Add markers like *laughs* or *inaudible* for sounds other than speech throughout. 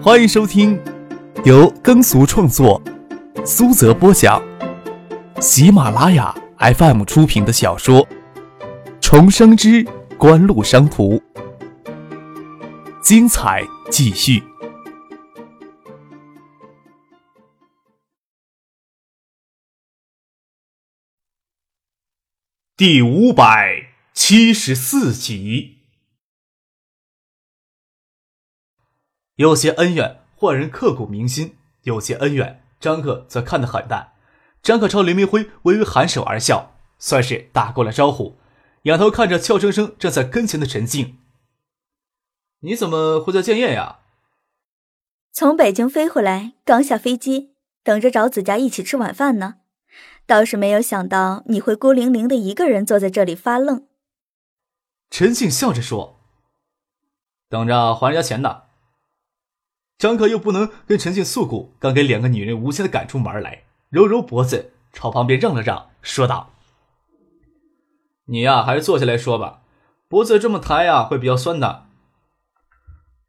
欢迎收听由耕俗创作、苏泽播讲、喜马拉雅 FM 出品的小说《重生之官路商途》，精彩继续，第五百七十四集。有些恩怨，换人刻骨铭心；有些恩怨，张克则看得很淡。张克朝林明辉微微颔首而笑，算是打过了招呼，仰头看着俏生生站在跟前的陈静：“你怎么会在建业呀？”“从北京飞回来，刚下飞机，等着找子佳一起吃晚饭呢。倒是没有想到你会孤零零的一个人坐在这里发愣。”陈静笑着说：“等着还人家钱呢。”张克又不能跟陈静诉苦，刚给两个女人无情的赶出门来，揉揉脖子，朝旁边让了让，说道：“你呀，还是坐下来说吧，脖子这么抬呀，会比较酸的。”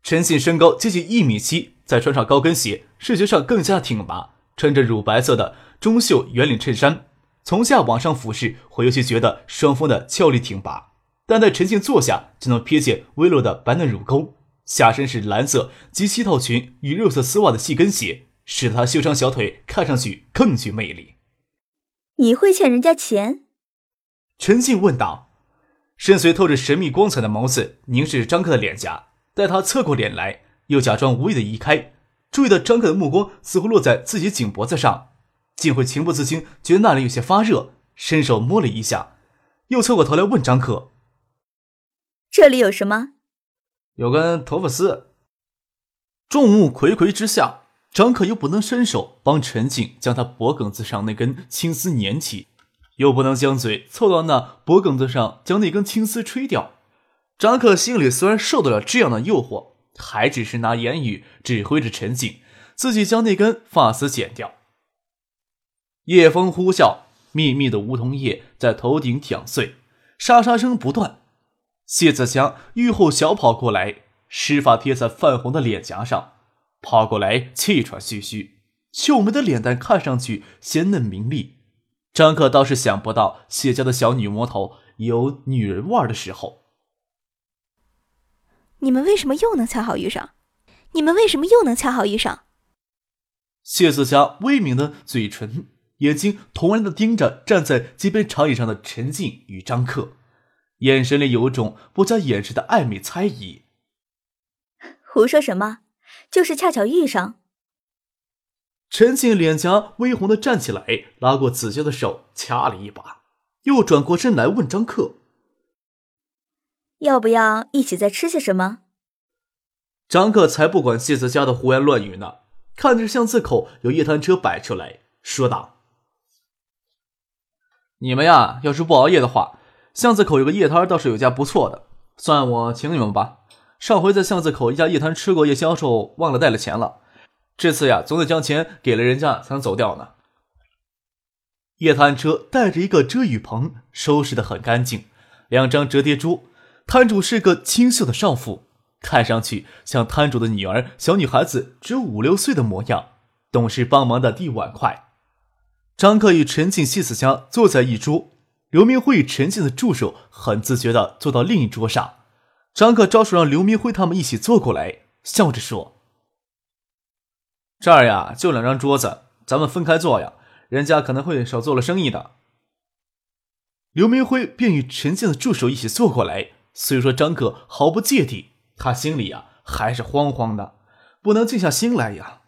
陈静身高接近一米七，再穿上高跟鞋，视觉上更加挺拔，穿着乳白色的中袖圆领衬衫，从下往上俯视，会有些觉得双峰的俏丽挺拔，但在陈静坐下，就能瞥见微落的白嫩乳沟。下身是蓝色及膝套裙与肉色丝袜的细跟鞋，使得她修长小腿看上去更具魅力。你会欠人家钱？陈静问道。深邃透着神秘光彩的眸子凝视着张克的脸颊，待他侧过脸来，又假装无意的移开，注意到张克的目光似乎落在自己颈脖子上，竟会情不自禁觉得那里有些发热，伸手摸了一下，又侧过头来问张克：“这里有什么？”有根头发丝。众目睽睽之下，张克又不能伸手帮陈静将他脖梗子上那根青丝捻起，又不能将嘴凑到那脖梗子上将那根青丝吹掉。张克心里虽然受得了这样的诱惑，还只是拿言语指挥着陈静，自己将那根发丝剪掉。夜风呼啸，密密的梧桐叶在头顶挑碎，沙沙声不断。谢子祥愈后小跑过来，湿发贴在泛红的脸颊上，跑过来气喘吁吁，秀美的脸蛋看上去鲜嫩明丽。张克倒是想不到谢家的小女魔头有女人味的时候。你们为什么又能恰好遇上？你们为什么又能恰好遇上？谢子祥微抿的嘴唇，眼睛同样的盯着站在街边长椅上的陈静与张克。眼神里有种不加掩饰的暧昧猜疑。胡说什么？就是恰巧遇上。陈静脸颊微红的站起来，拉过子娇的手，掐了一把，又转过身来问张克：“要不要一起再吃些什么？”张克才不管谢子家的胡言乱语呢，看着巷子口有一摊车摆出来，说道：“你们呀，要是不熬夜的话。”巷子口有个夜摊，倒是有家不错的，算我请你们吧。上回在巷子口一家夜摊吃过夜宵后，忘了带了钱了。这次呀，总得将钱给了人家才能走掉呢。夜摊车带着一个遮雨棚，收拾的很干净，两张折叠桌，摊主是个清秀的少妇，看上去像摊主的女儿，小女孩子只有五六岁的模样，懂事帮忙的递碗筷。张克与陈静、谢子家坐在一桌。刘明辉与陈静的助手很自觉地坐到另一桌上，张克招手让刘明辉他们一起坐过来，笑着说：“这儿呀，就两张桌子，咱们分开坐呀，人家可能会少做了生意的。”刘明辉便与陈静的助手一起坐过来。虽说张克毫不芥蒂，他心里呀还是慌慌的，不能静下心来呀。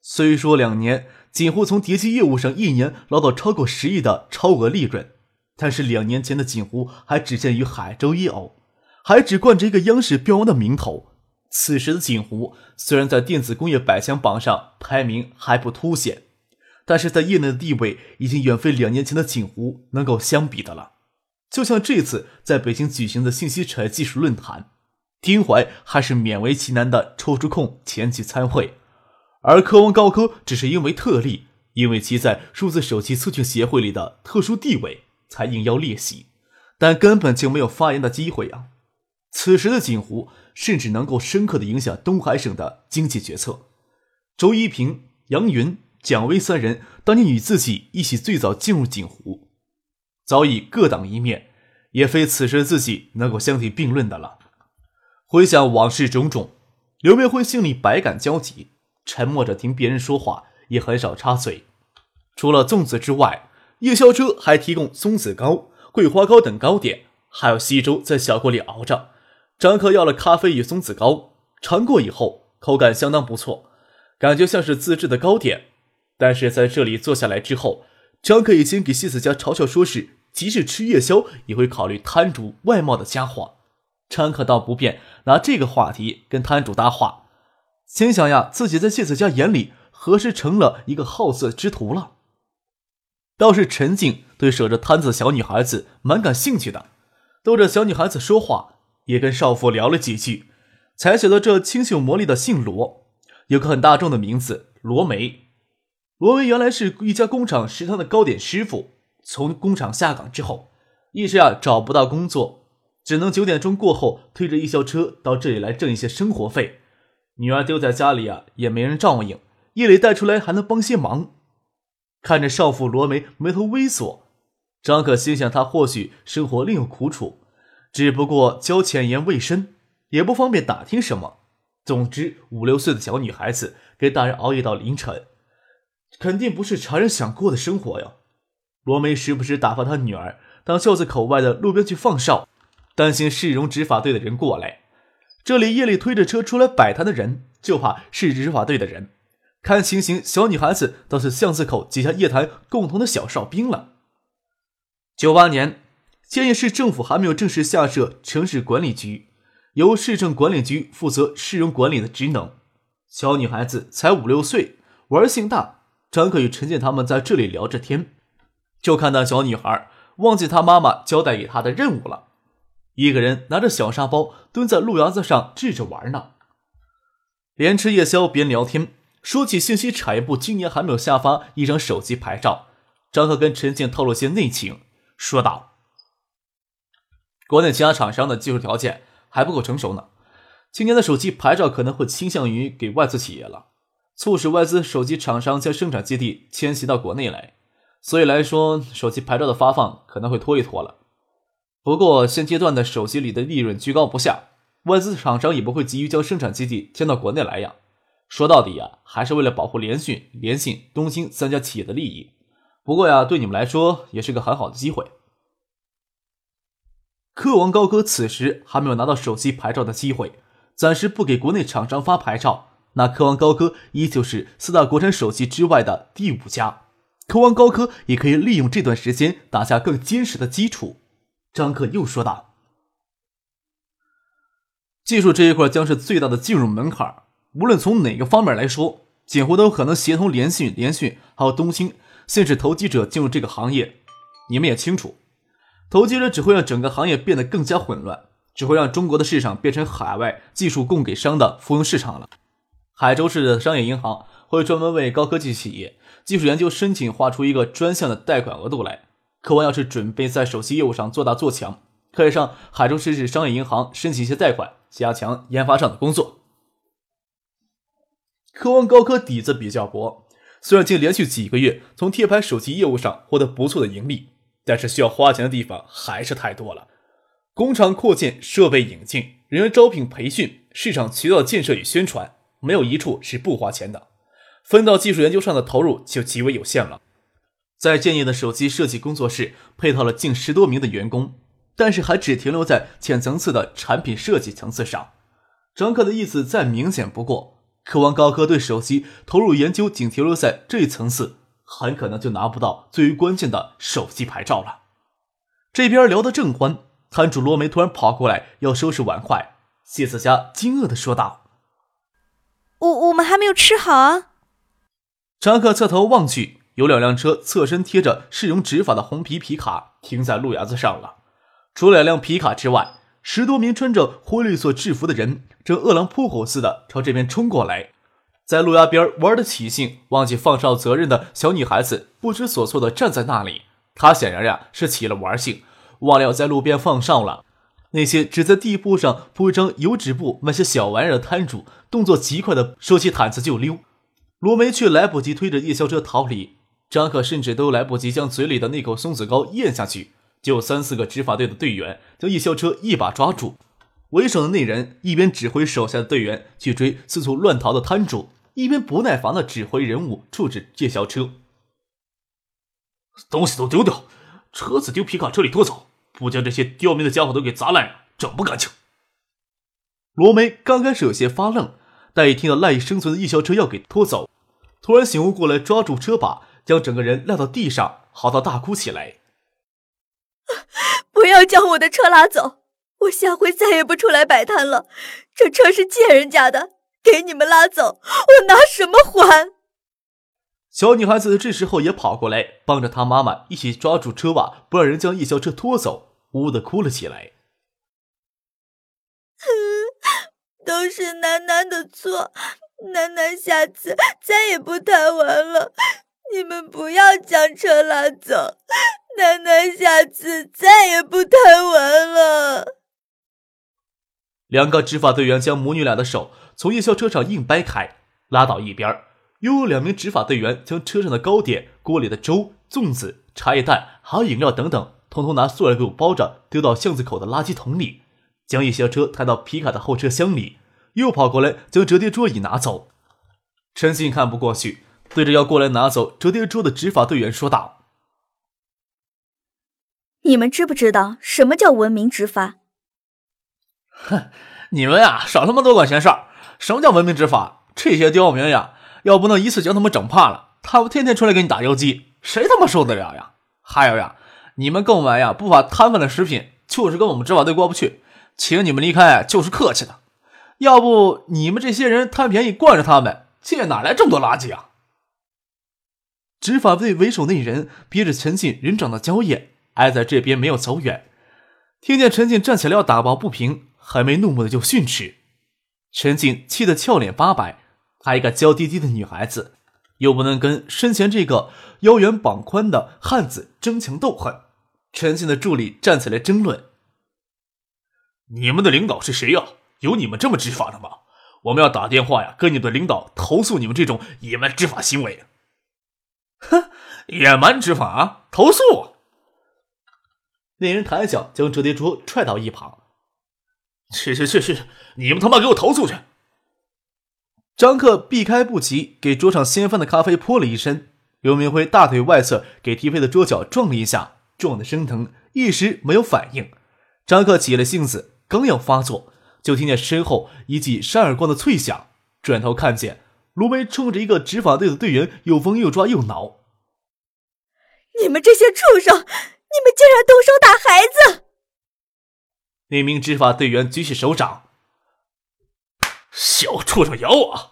虽说两年。锦湖从叠机业务上一年捞到超过十亿的超额利润，但是两年前的锦湖还只限于海州一偶，还只冠着一个央视标王的名头。此时的锦湖虽然在电子工业百强榜上排名还不凸显，但是在业内的地位已经远非两年前的锦湖能够相比的了。就像这次在北京举行的信息产业技术论坛，丁怀还是勉为其难的抽出空前去参会。而科王高科只是因为特例，因为其在数字手机促进协会里的特殊地位，才应邀列席，但根本就没有发言的机会啊！此时的锦湖甚至能够深刻的影响东海省的经济决策。周一平、杨云、蒋薇三人当年与自己一起最早进入锦湖，早已各当一面，也非此时的自己能够相提并论的了。回想往事种种，刘明辉心里百感交集，沉默着听别人说话，也很少插嘴。除了粽子之外，夜宵车还提供松子糕、桂花糕等糕点，还有稀粥在小锅里熬着。张克要了咖啡与松子糕，尝过以后，口感相当不错，感觉像是自制的糕点。但是在这里坐下来之后，张克已经给谢子家嘲笑说是，即使吃夜宵也会考虑摊主外貌的家伙。张克倒不便拿这个话题跟摊主搭话，心想呀，自己在谢子佳眼里何时成了一个好色之徒了？倒是陈静对守着摊子的小女孩子蛮感兴趣的，逗着小女孩子说话，也跟少妇聊了几句，才晓得这清秀魔力的姓罗，有个很大众的名字罗梅。罗梅原来是一家工厂食堂的糕点师傅，从工厂下岗之后，一时啊找不到工作，只能九点钟过后推着夜宵车到这里来挣一些生活费。女儿丢在家里啊，也没人照应，夜里带出来还能帮些忙。看着少妇罗梅眉头微锁，张可心想，她或许生活另有苦楚，只不过交浅言未深，也不方便打听什么。总之，五六岁的小女孩子给大人熬夜到凌晨，肯定不是常人想过的生活呀。罗梅时不时打发她女儿到巷子口外的路边去放哨，担心市容执法队的人过来。这里夜里推着车出来摆摊的人，就怕市执法队的人。看情形，小女孩子倒是巷子口几家夜坛共同的小哨兵了。九八年，建业市政府还没有正式下设城市管理局，由市政管理局负责市容管理的职能。小女孩子才五六岁，玩性大。张可与陈建他们在这里聊着天，就看到小女孩忘记她妈妈交代给她的任务了，一个人拿着小沙包蹲在路牙子上掷着玩呢，边吃夜宵边聊天。说起信息产业部今年还没有下发一张手机牌照，张克跟陈静透露些内情，说道：“国内其他厂商的技术条件还不够成熟呢，今年的手机牌照可能会倾向于给外资企业了，促使外资手机厂商将生产基地迁徙到国内来，所以来说手机牌照的发放可能会拖一拖了。不过现阶段的手机里的利润居高不下，外资厂商也不会急于将生产基地迁到国内来呀。”说到底呀，还是为了保护联讯、联信、东兴三家企业的利益。不过呀，对你们来说也是个很好的机会。科王高科此时还没有拿到手机牌照的机会，暂时不给国内厂商发牌照。那科王高科依旧是四大国产手机之外的第五家。科王高科也可以利用这段时间打下更坚实的基础。张克又说道：“技术这一块将是最大的进入门槛。”无论从哪个方面来说，锦湖都有可能协同联讯、联讯还有东兴，限制投机者进入这个行业。你们也清楚，投机者只会让整个行业变得更加混乱，只会让中国的市场变成海外技术供给商的附庸市场了。海州市的商业银行会专门为高科技企业技术研究申请划出一个专项的贷款额度来。科湾要是准备在手机业务上做大做强，可以上海州市市商业银行申请一些贷款，加强研发上的工作。科湾高科底子比较薄，虽然近连续几个月从贴牌手机业务上获得不错的盈利，但是需要花钱的地方还是太多了。工厂扩建、设备引进、人员招聘培训、市场渠道建设与宣传，没有一处是不花钱的。分到技术研究上的投入就极为有限了。在建业的手机设计工作室配套了近十多名的员工，但是还只停留在浅层次的产品设计层次上。张克的意思再明显不过。渴望高科对手机投入研究，仅停留在这一层次，很可能就拿不到最为关键的手机牌照了。这边聊得正欢，摊主罗梅突然跑过来要收拾碗筷。谢子佳惊愕的说道：“我我们还没有吃好啊！”张克侧头望去，有两辆车侧身贴着市容执法的红皮皮卡停在路牙子上了。除了两辆皮卡之外，十多名穿着灰绿色制服的人正饿狼扑火似的朝这边冲过来，在路牙边玩的起兴，忘记放哨责任的小女孩子不知所措的站在那里。她显然呀是起了玩性，忘了在路边放哨了。那些只在地铺上铺一张油纸布卖些小玩意儿的摊主，动作极快的收起毯子就溜。罗梅却来不及推着夜宵车逃离，张可甚至都来不及将嘴里的那口松子糕咽下去，就三四个执法队的队员将夜宵车一把抓住。为首的那人一边指挥手下的队员去追四处乱逃的摊主，一边不耐烦的指挥人物处置夜宵车。东西都丢掉，车子丢皮卡车里拖走。不将这些刁民的家伙都给砸烂，整不干净。罗梅刚开始有些发愣，但一听到赖以生存的夜宵车要给拖走，突然醒悟过来，抓住车把，将整个人撂到地上，嚎啕大哭起来：“ *laughs* 不要将我的车拉走！我下回再也不出来摆摊了。这车是借人家的，给你们拉走，我拿什么还？”小女孩子这时候也跑过来，帮着她妈妈一起抓住车把，不让人将夜宵车拖走，呜呜的哭了起来。*laughs* 都是楠楠的错，楠楠下次再也不贪玩了。你们不要将车拉走，楠楠下次再也不贪玩了。两个执法队员将母女俩的手从夜宵车上硬掰开，拉到一边又有两名执法队员将车上的糕点、锅里的粥、粽子、茶叶蛋，还有饮料等等，统统拿塑料布包着，丢到巷子口的垃圾桶里，将夜宵车抬到皮卡的后车厢里，又跑过来将折叠桌椅拿走。陈信看不过去，对着要过来拿走折叠桌的执法队员说道：“你们知不知道什么叫文明执法？”“哼，你们呀，少他妈多管闲事儿！什么叫文明执法？这些刁民呀！”要不能一次将他们整怕了，他们天天出来给你打游击，谁他妈受得了呀？还有呀，你们购买呀不法摊贩的食品，就是跟我们执法队过不去，请你们离开就是客气的。要不你们这些人贪便宜惯着他们，这哪来这么多垃圾啊？执法队为首那人憋着陈进人长的娇艳，挨在这边没有走远，听见陈进站起来要打抱不平，还没怒目的就训斥，陈进气得俏脸发白。她一个娇滴滴的女孩子，又不能跟身前这个腰圆膀宽的汉子争强斗狠。陈信的助理站起来争论：“你们的领导是谁呀？有你们这么执法的吗？我们要打电话呀，跟你的领导投诉你们这种野蛮执法行为。”哼，野蛮执法，投诉！那人谈笑将折叠桌踹到一旁：“去去去去，你们他妈给我投诉去！”张克避开不及，给桌上掀翻的咖啡泼了一身。刘明辉大腿外侧给踢飞的桌角撞了一下，撞得生疼，一时没有反应。张克起了性子，刚要发作，就听见身后一记扇耳光的脆响，转头看见卢梅冲着一个执法队的队员又疯又抓又挠。你们这些畜生，你们竟然动手打孩子！那名执法队员举起手掌。小畜生咬我！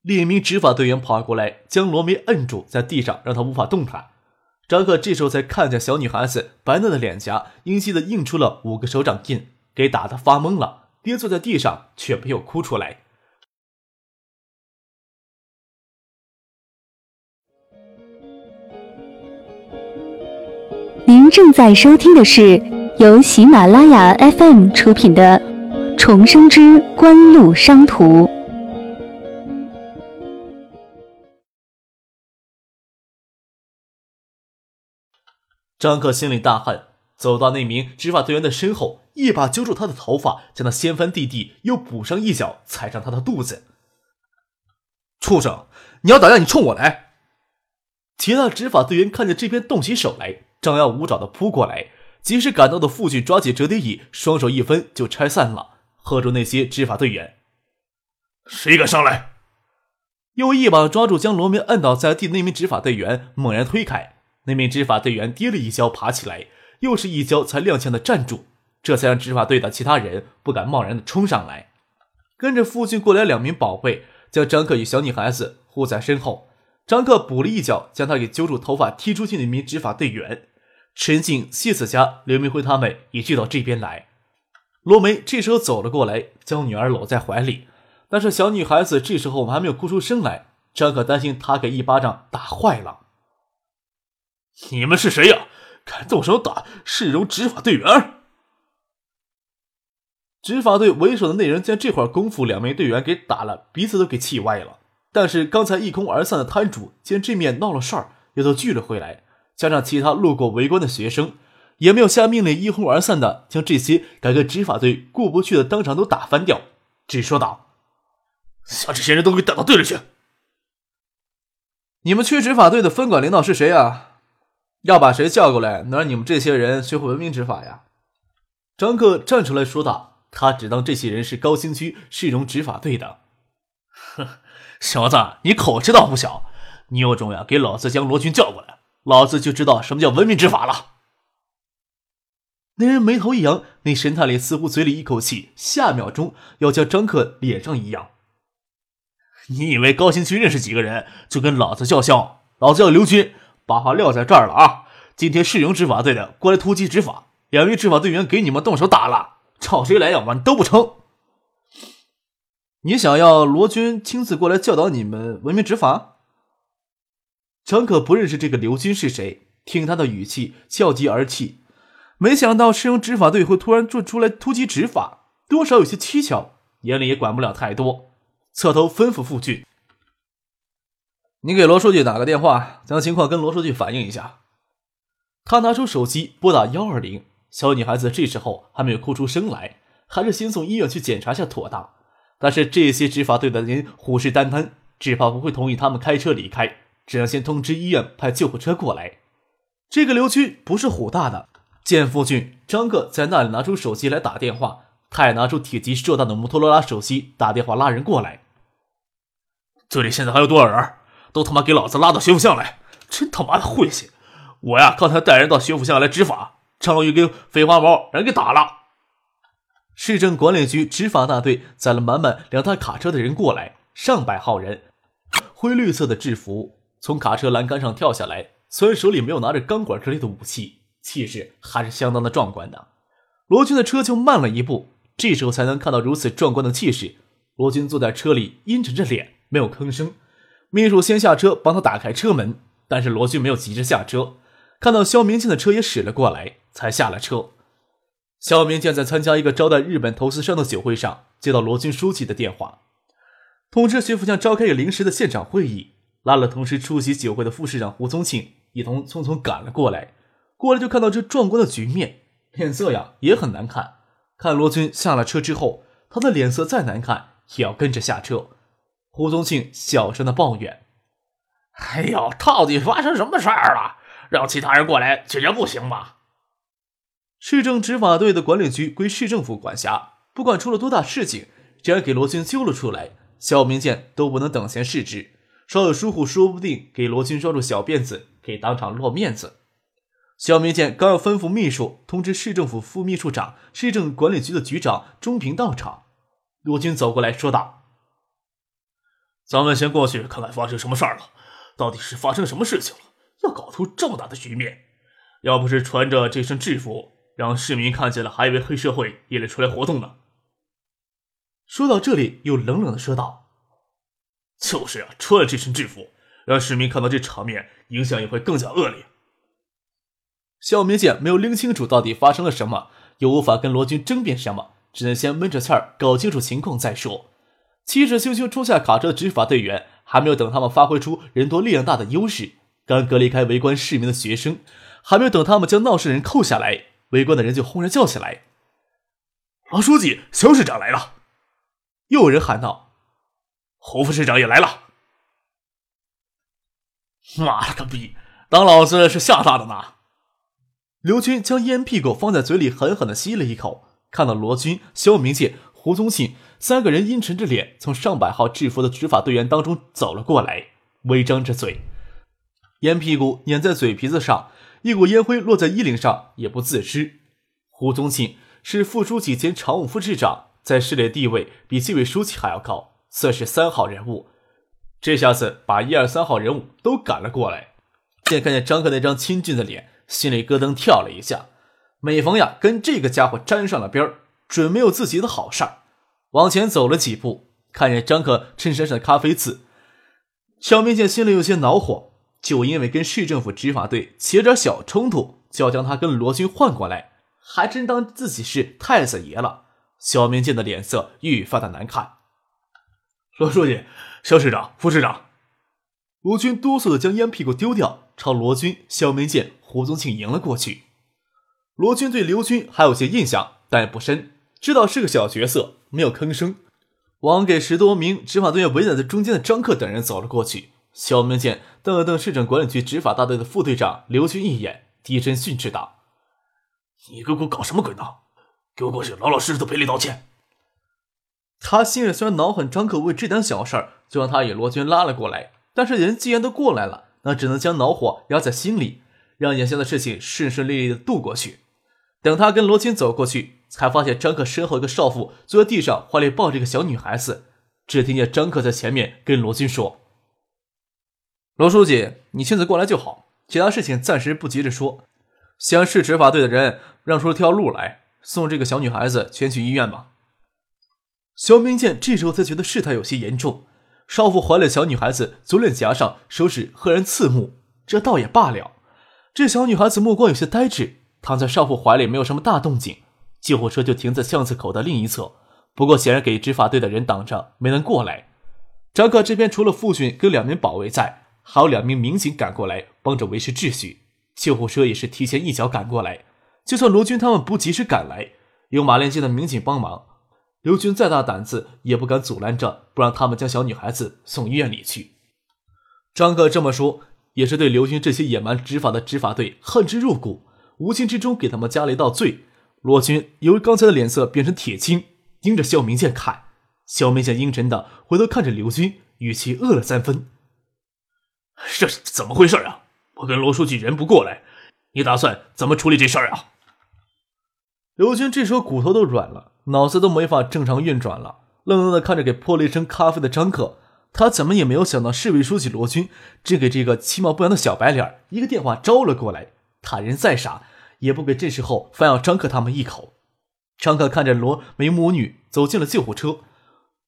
另一名执法队员跑过来，将罗梅摁住在地上，让他无法动弹。张克这时候才看见小女孩子白嫩的脸颊，阴晰的印出了五个手掌印，给打得发懵了，跌坐在地上，却没有哭出来。您正在收听的是由喜马拉雅 FM 出品的。重生之官路商途。张克心里大恨，走到那名执法队员的身后，一把揪住他的头发，将他掀翻地地，又补上一脚，踩上他的肚子。畜生，你要打架，你冲我来！其他执法队员看见这边动起手来，张牙舞爪的扑过来，及时赶到的父亲抓起折叠椅，双手一分就拆散了。喝住那些执法队员，谁敢上来？又一把抓住将罗明摁倒在地那名执法队员，猛然推开。那名执法队员跌了一跤，爬起来，又是一跤才踉跄的站住，这才让执法队的其他人不敢贸然的冲上来。跟着父亲过来两名保卫，将张克与小女孩子护在身后。张克补了一脚，将他给揪住头发踢出去。那名执法队员，陈静、谢子佳、刘明辉他们也聚到这边来。罗梅这时候走了过来，将女儿搂在怀里。但是小女孩子这时候还没有哭出声来。张可担心她给一巴掌打坏了。你们是谁呀？敢动手打市容执法队员？执法队为首的那人见这会儿功夫两名队员给打了，鼻子都给气歪了。但是刚才一空而散的摊主见这面闹了事儿，也都聚了回来，加上其他路过围观的学生，也没有下命令一哄而散的将这些改革执法队过不去的当场都打翻掉，只说道：“将这些人都给带到队里去。”你们区执法队的分管领导是谁啊？要把谁叫过来，能让你们这些人学会文明执法呀？张克站出来说道：“他只当这些人是高新区市容执法队的。”哼，小子，你口气倒不小，你有种呀，给老子将罗军叫过来，老子就知道什么叫文明执法了。那人眉头一扬，那神探里似乎嘴里一口气，下秒钟要将张克脸上一扬。你以为高新区认识几个人就跟老子叫嚣？老子叫刘军，把话撂在这儿了啊！今天市营执法队的过来突击执法，两名执法队员给你们动手打了，找谁来要你都不成。你想要罗军亲自过来教导你们文明执法？张可不认识这个刘军是谁，听他的语气笑极而泣，没想到市营执法队会突然就出来突击执法，多少有些蹊跷，眼里也管不了太多。侧头吩咐傅俊：“你给罗书记打个电话，将情况跟罗书记反映一下。”他拿出手机拨打幺二零。小女孩子这时候还没有哭出声来，还是先送医院去检查下妥当。但是这些执法队的人虎视眈眈，只怕不会同意他们开车离开，只能先通知医院派救护车过来。这个刘军不是虎大的，见傅俊、张克在那里拿出手机来打电话，他也拿出体积硕大的摩托罗拉手机打电话拉人过来。这里现在还有多少人？都他妈给老子拉到学府巷来！真他妈的晦气！我呀，刚才带人到学府巷来执法，张宇跟肥花毛人给打了。市政管理局执法大队载了满满两台卡车的人过来，上百号人，灰绿色的制服，从卡车栏杆上跳下来。虽然手里没有拿着钢管之类的武器，气势还是相当的壮观的。罗军的车就慢了一步，这时候才能看到如此壮观的气势。罗军坐在车里，阴沉着脸。没有吭声，秘书先下车帮他打开车门，但是罗军没有急着下车，看到肖明建的车也驶了过来，才下了车。肖明建在参加一个招待日本投资商的酒会上，接到罗军书记的电话，通知徐福将召开一个临时的现场会议，拉了同时出席酒会的副市长胡宗庆一同匆匆赶了过来。过来就看到这壮观的局面，脸色呀也很难看。看罗军下了车之后，他的脸色再难看，也要跟着下车。胡宗庆小声的抱怨：“哎呦，到底发生什么事儿了？让其他人过来解决不行吗？”市政执法队的管理局归市政府管辖，不管出了多大事情，只要给罗军揪了出来，肖明建都不能等闲视之。稍有疏忽，说不定给罗军抓住小辫子，给当场落面子。肖明建刚要吩咐秘书通知市政府副秘书长、市政管理局的局长钟平到场，罗军走过来说道。咱们先过去看看发生什么事儿了，到底是发生什么事情了？要搞出这么大的局面，要不是穿着这身制服，让市民看见了，还以为黑社会也得出来活动呢。说到这里，又冷冷的说道：“就是呀，穿了这身制服，让市民看到这场面，影响也会更加恶劣。”肖明建没有拎清楚到底发生了什么，又无法跟罗军争辩什么，只能先闷着气儿，搞清楚情况再说。气势汹汹冲下卡车的执法队员，还没有等他们发挥出人多力量大的优势，刚隔离开围观市民的学生，还没有等他们将闹事人扣下来，围观的人就轰然叫起来：“王书记、肖市长来了！”又有人喊道：“胡副市长也来了！”妈了个逼，当老子是吓大的呢！刘军将烟屁股放在嘴里，狠狠的吸了一口，看到罗军、肖明建。胡宗信三个人阴沉着脸从上百号制服的执法队员当中走了过来，微张着嘴，烟屁股粘在嘴皮子上，一股烟灰落在衣领上也不自知。胡宗信是副书记兼常务副市长，在市里地位比纪委书记还要高，算是三号人物。这下子把一二三号人物都赶了过来，见看见张克那张清俊的脸，心里咯噔跳了一下。每逢呀跟这个家伙沾上了边。准没有自己的好事儿，往前走了几步，看见张克衬衫上的咖啡渍，小明见心里有些恼火，就因为跟市政府执法队起点小冲突，就要将他跟罗军换过来，还真当自己是太子爷了。肖明建的脸色愈发的难看。罗书记、肖市长、副市长，罗军哆嗦的将烟屁股丢掉，朝罗军、肖明建、胡宗庆迎了过去。罗军对刘军还有些印象，但也不深，知道是个小角色，没有吭声，往给十多名执法队员围在中间的张克等人走了过去。肖明建瞪了瞪市政管理局执法大队的副队长刘军一眼，低声训斥道：“你给我搞什么鬼呢？给我过去，老老实实的赔礼道歉。”他心里虽然恼恨张可为这点小事儿就让他与罗军拉了过来，但是人既然都过来了，那只能将恼火压在心里，让眼下的事情顺顺利利的度过去。等他跟罗军走过去，才发现张克身后一个少妇坐在地上，怀里抱着一个小女孩子。只听见张克在前面跟罗军说：“罗书记，你亲自过来就好，其他事情暂时不急着说。先市执法队的人让出了条路来，送这个小女孩子先去医院吧。”肖明建这时候才觉得事态有些严重，少妇怀里小女孩子左脸颊上手指赫然刺目，这倒也罢了。这小女孩子目光有些呆滞，躺在少妇怀里没有什么大动静。救护车就停在巷子口的另一侧，不过显然给执法队的人挡着，没能过来。张克这边除了父亲跟两名保卫在，还有两名民警赶过来帮着维持秩序。救护车也是提前一脚赶过来，就算罗军他们不及时赶来，有马连街的民警帮忙。刘军再大胆子也不敢阻拦着，不让他们将小女孩子送医院里去。张哥这么说，也是对刘军这些野蛮执法的执法队恨之入骨，无形之中给他们加了一道罪。罗军由刚才的脸色变成铁青，盯着肖明建看。肖明建阴沉的回头看着刘军，语气恶了三分：“这是怎么回事啊？我跟罗书记人不过来，你打算怎么处理这事儿啊？”刘军这时候骨头都软了。脑子都没法正常运转了，愣愣的看着给泼了一身咖啡的张克，他怎么也没有想到市委书记罗军只给这个其貌不扬的小白脸一个电话招了过来。他人再傻，也不给这时候反咬张克他们一口。张克看着罗梅母女走进了救护车，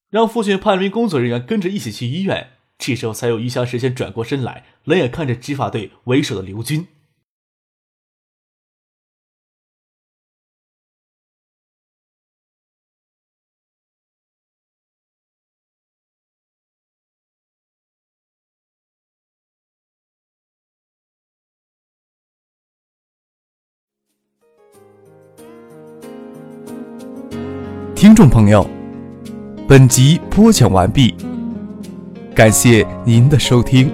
让父亲派了一名工作人员跟着一起去医院。这时候才有余下时间转过身来，冷眼看着执法队为首的刘军。众朋友，本集播讲完毕，感谢您的收听。